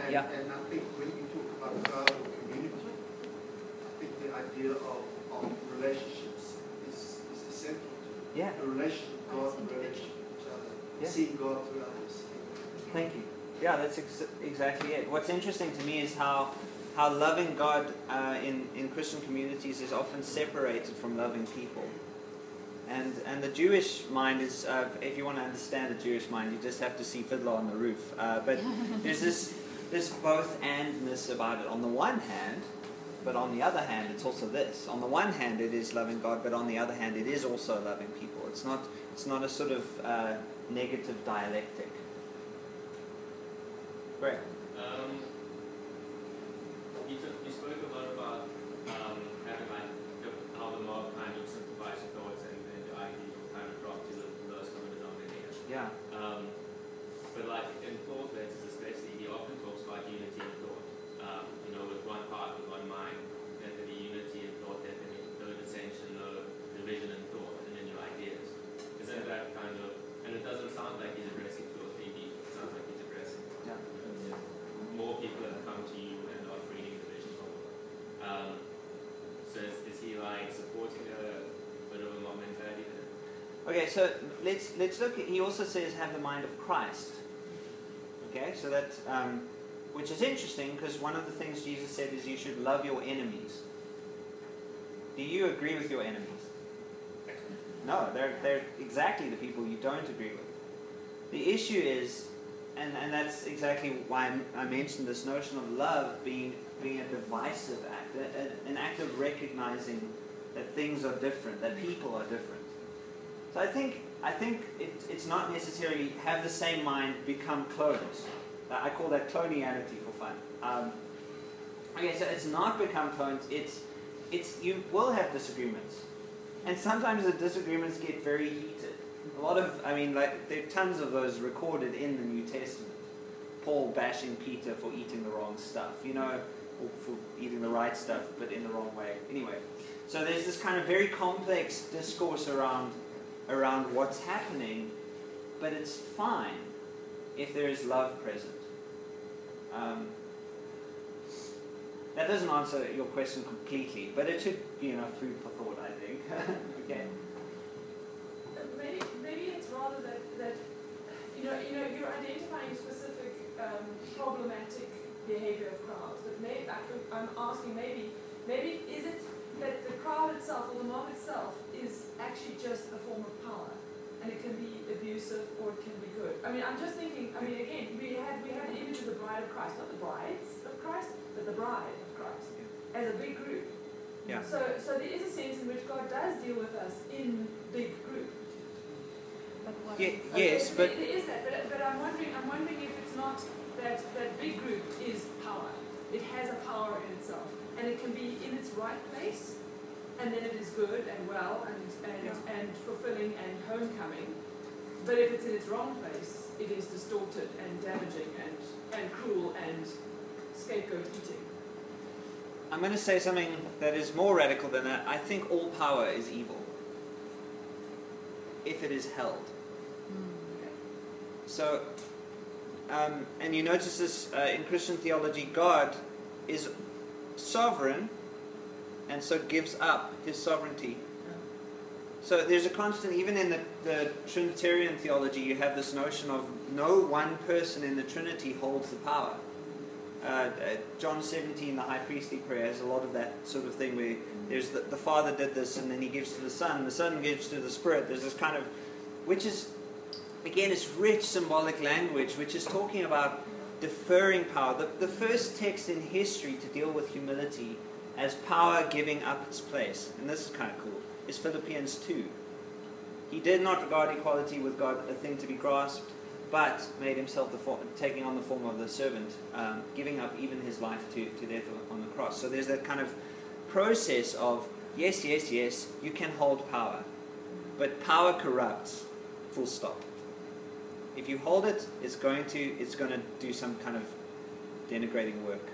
And, Yeah. and I think when you talk about God or community, I think the idea of, of relationships is, is essential to Yeah. the relationship with God and the relationship with each other, Yeah. seeing God through others. Thank you. Yeah, that's ex- exactly it. What's interesting to me is how how loving God uh, in in Christian communities is often separated from loving people. And and the Jewish mind is, uh, if you want to understand the Jewish mind, you just have to see Fiddler on the Roof. Uh, but [laughs] there's this this both andness about it. On the one hand, but on the other hand, it's also this. On the one hand, it is loving God, but on the other hand, it is also loving people. It's not it's not a sort of uh, negative dialectic. Great. Um, you, took, you spoke a lot about um, having like the, how the mob kind of simplifies your thoughts and, and the ideas will kind of drop to the lowest common denominator. Yeah. Um, but like in Paul's letters especially, he often talks about unity in thought. Um, you know, with one heart, with one mind, that there be unity in thought, that there be no dissension, no division in thought and in your ideas. Isn't that kind of, and it doesn't sound like he's addressing two or three people, it sounds like he's addressing Yeah. more people that come to you and are bringing division of um, so is, is he like supporting a bit of a mob mentality there? Okay, so let's let's look. At, he also says have the mind of Christ. Okay, so that um, which is interesting because one of the things Jesus said is you should love your enemies. Do you agree with your enemies? No, they're they're exactly the people you don't agree with. The issue is, and, and that's exactly why I mentioned this notion of love being being a divisive act, an act of recognizing that things are different, that people are different. So I think I think it, it's not necessarily have the same mind become clones. I call that cloniality for fun. Um, okay, so it's not become clones. It's it's you will have disagreements, and sometimes the disagreements get very heated. A lot of I mean like there are tons of those recorded in the New Testament. Paul bashing Peter for eating the wrong stuff, you know, or for eating the right stuff but in the wrong way. Anyway, so there's this kind of very complex discourse around around what's happening, but it's fine if there is love present. Um, that doesn't answer your question completely, but it should be enough food for thought, I think. [laughs] okay. Maybe, maybe it's rather that, that you know, you know, you're identifying specific um, problematic behavior of crowds, but maybe I, I'm asking maybe, maybe is it that the crowd itself or the mob itself is actually just a form of power, and it can be abusive or it can be good. I mean, I'm just thinking. I mean, again, we had we had the image of the bride of Christ, not the brides of Christ, but the bride of Christ as a big group. Yeah. So, so there is a sense in which God does deal with us in big group. But what Ye- yes, There- but there is that, but, but I'm wondering, I'm wondering if it's not that that big group is power. It has a power in itself, and it can be in its right place, and then it is good and well and and, Yeah. and fulfilling and homecoming. But if it's in its wrong place, it is distorted and damaging and and cruel and scapegoat eating. I'm going to say something that is more radical than that. I think all power is evil if it is held. Hmm. So, um, and you notice this uh, in Christian theology, God is sovereign and so gives up his sovereignty. So there's a constant, even in the, the Trinitarian theology, you have this notion of no one person in the Trinity holds the power. Uh, uh, John 17, the high priestly prayer, has a lot of that sort of thing where there's the, the Father did this and then he gives to the Son, the Son gives to the Spirit. There's this kind of, which is, again, it's rich symbolic language, which is talking about deferring power. The, the first text in history to deal with humility as power giving up its place, and this is kind of cool, is Philippians 2. He did not regard equality with God a thing to be grasped, but made himself the form, taking on the form of the servant, um, giving up even his life to, to death on the cross. So there's that kind of process of yes, yes, yes, you can hold power, but power corrupts. Full stop. If you hold it, it's going to it's going to do some kind of denigrating work.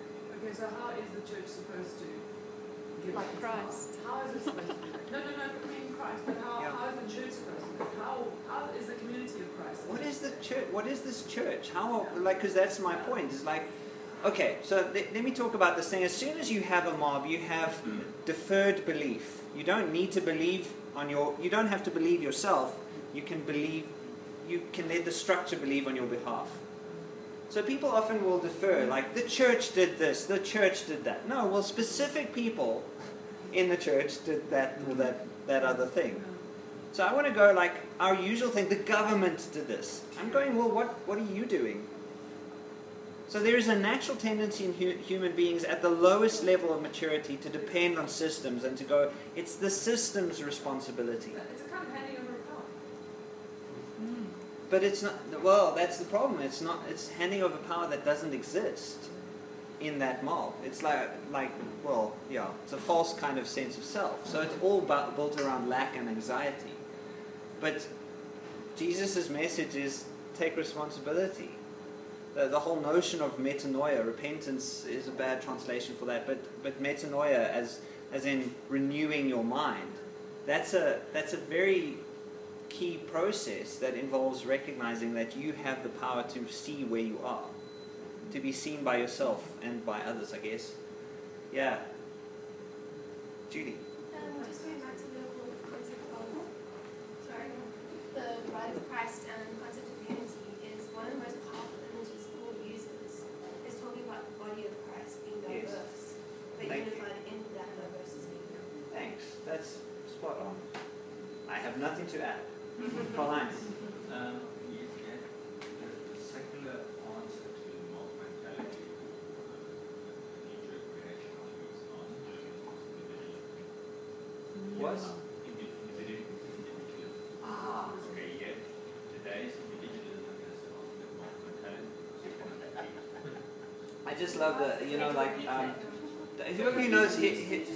Okay, so how is the church supposed to give Like its Christ. power? How is it supposed to do? No, no, no, I mean Christ, but how, Yeah. how is the church supposed to do it? How, how is the community of Christ? What is the church? What is this church? How like because that's my point. Is like, okay, so let, let me talk about this thing. As soon as you have a mob, you have mm. deferred belief. You don't need to believe on your. You don't have to believe yourself. You can believe. You can let the structure believe on your behalf. So people often will defer, like the church did this, the church did that. No, well, specific people in the church did that or that that other thing. So I want to go like our usual thing. The government did this. I'm going. Well, what what are you doing? So there is a natural tendency in hu- human beings at the lowest level of maturity to depend on systems and to go. It's the system's responsibility. It's a kind of handing over of power. But it's not. Well, that's the problem. It's not. It's handing over power that doesn't exist in that mob. It's like like well, yeah. It's a false kind of sense of self. So it's all built around lack and anxiety. But Jesus' message is take responsibility. The, the whole notion of metanoia, repentance, is a bad translation for that. But but metanoia, as as in renewing your mind, that's a that's a very key process that involves recognizing that you have the power to see where you are, to be seen by yourself and by others. I guess. Yeah. Judy. Um, the concept of unity is one of the most powerful images Paul uses. Is talking about the body of Christ being Yes. diverse, but Thank you. unified in that diversity. Thanks. That's spot on. I have nothing to add. Karl Heinz. Um, you get the, the secular answer to mob mentality, uh, the knee-jerk reaction to its answer is individualism. Was? Indi- individu- individualism. Ah. Okay, yet today's individualism is the ultimate mob mentality. So you I just love the, you know, like, um, who of you knows. 'cause you-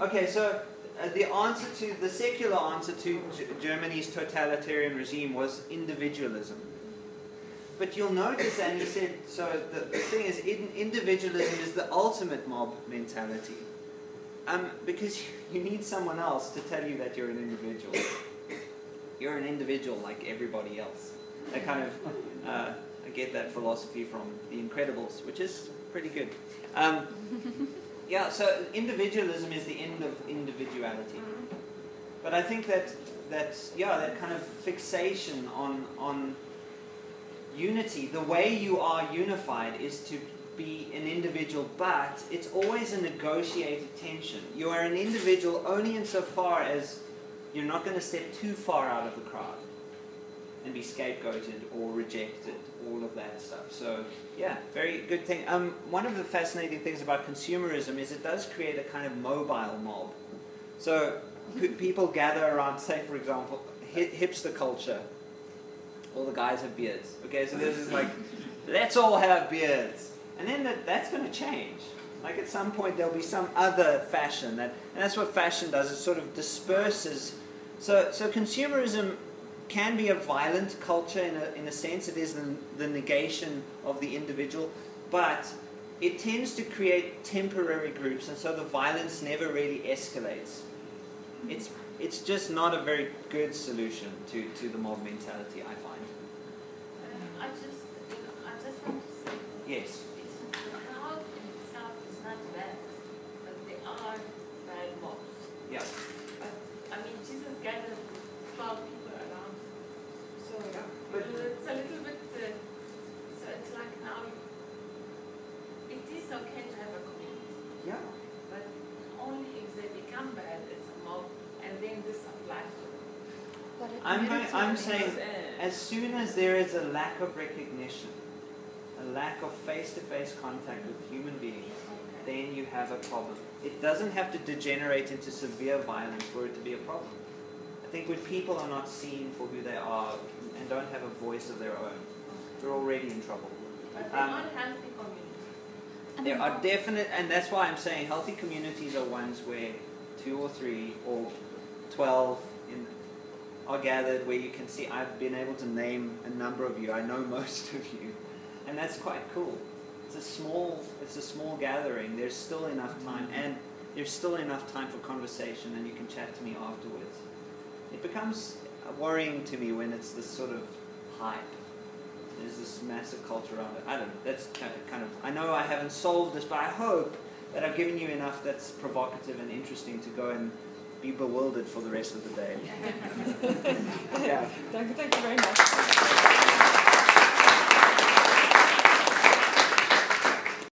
Okay, so uh, the answer to the secular answer to G- Germany's totalitarian regime was individualism. But you'll notice, and he said, so the, the thing is, in, individualism is the ultimate mob mentality. Um, because you need someone else to tell you that you're an individual. You're an individual like everybody else. I kind of, uh, I get that philosophy from The Incredibles, which is pretty good. Um, yeah, so individualism is the end of individuality. But I think that that yeah, that kind of fixation on on unity, the way you are unified is to be an individual, but it's always a negotiated tension. You are an individual only insofar as you're not going to step too far out of the crowd and be scapegoated or rejected, all of that stuff. So, yeah, very good thing. Um, one of the fascinating things about consumerism is it does create a kind of mobile mob. So, people gather around, say, for example, hi- hipster culture. All the guys have beards. Okay, so this is like, [laughs] let's all have beards. And then that, that's going to change. Like at some point there'll be some other fashion that, and that's what fashion does. It sort of disperses. So, so consumerism can be a violent culture in a, in a sense. It is the, the negation of the individual, but it tends to create temporary groups, and so the violence never really escalates. It's it's just not a very good solution to, to the mob mentality, I find. I just, I just want to say, Yes. but it's a little bit, uh, so it's like now, it is okay to have a community. Yeah. But only if they become bad, it's a mob, and then this applies to them. I'm, going, I'm saying as soon as there is a lack of recognition, a lack of face-to-face contact with human beings, then you have a problem. It doesn't have to degenerate into severe violence for it to be a problem. I think when people are not seen for who they are and don't have a voice of their own, they're already in trouble. But they're Um, not healthy communities. There are definite, and that's why I'm saying healthy communities are ones where two or three or twelve in, are gathered, where you can see. I've been able to name a number of you. I know [laughs] most of you, and that's quite cool. It's a small, it's a small gathering. There's still enough time, and there's still enough time for conversation, and you can chat to me afterwards. It becomes worrying to me when it's this sort of hype. There's this massive culture around it. I don't know. That's kind of, kind of. I know I haven't solved this, but I hope that I've given you enough that's provocative and interesting to go and be bewildered for the rest of the day. [laughs] yeah. Dank je very much.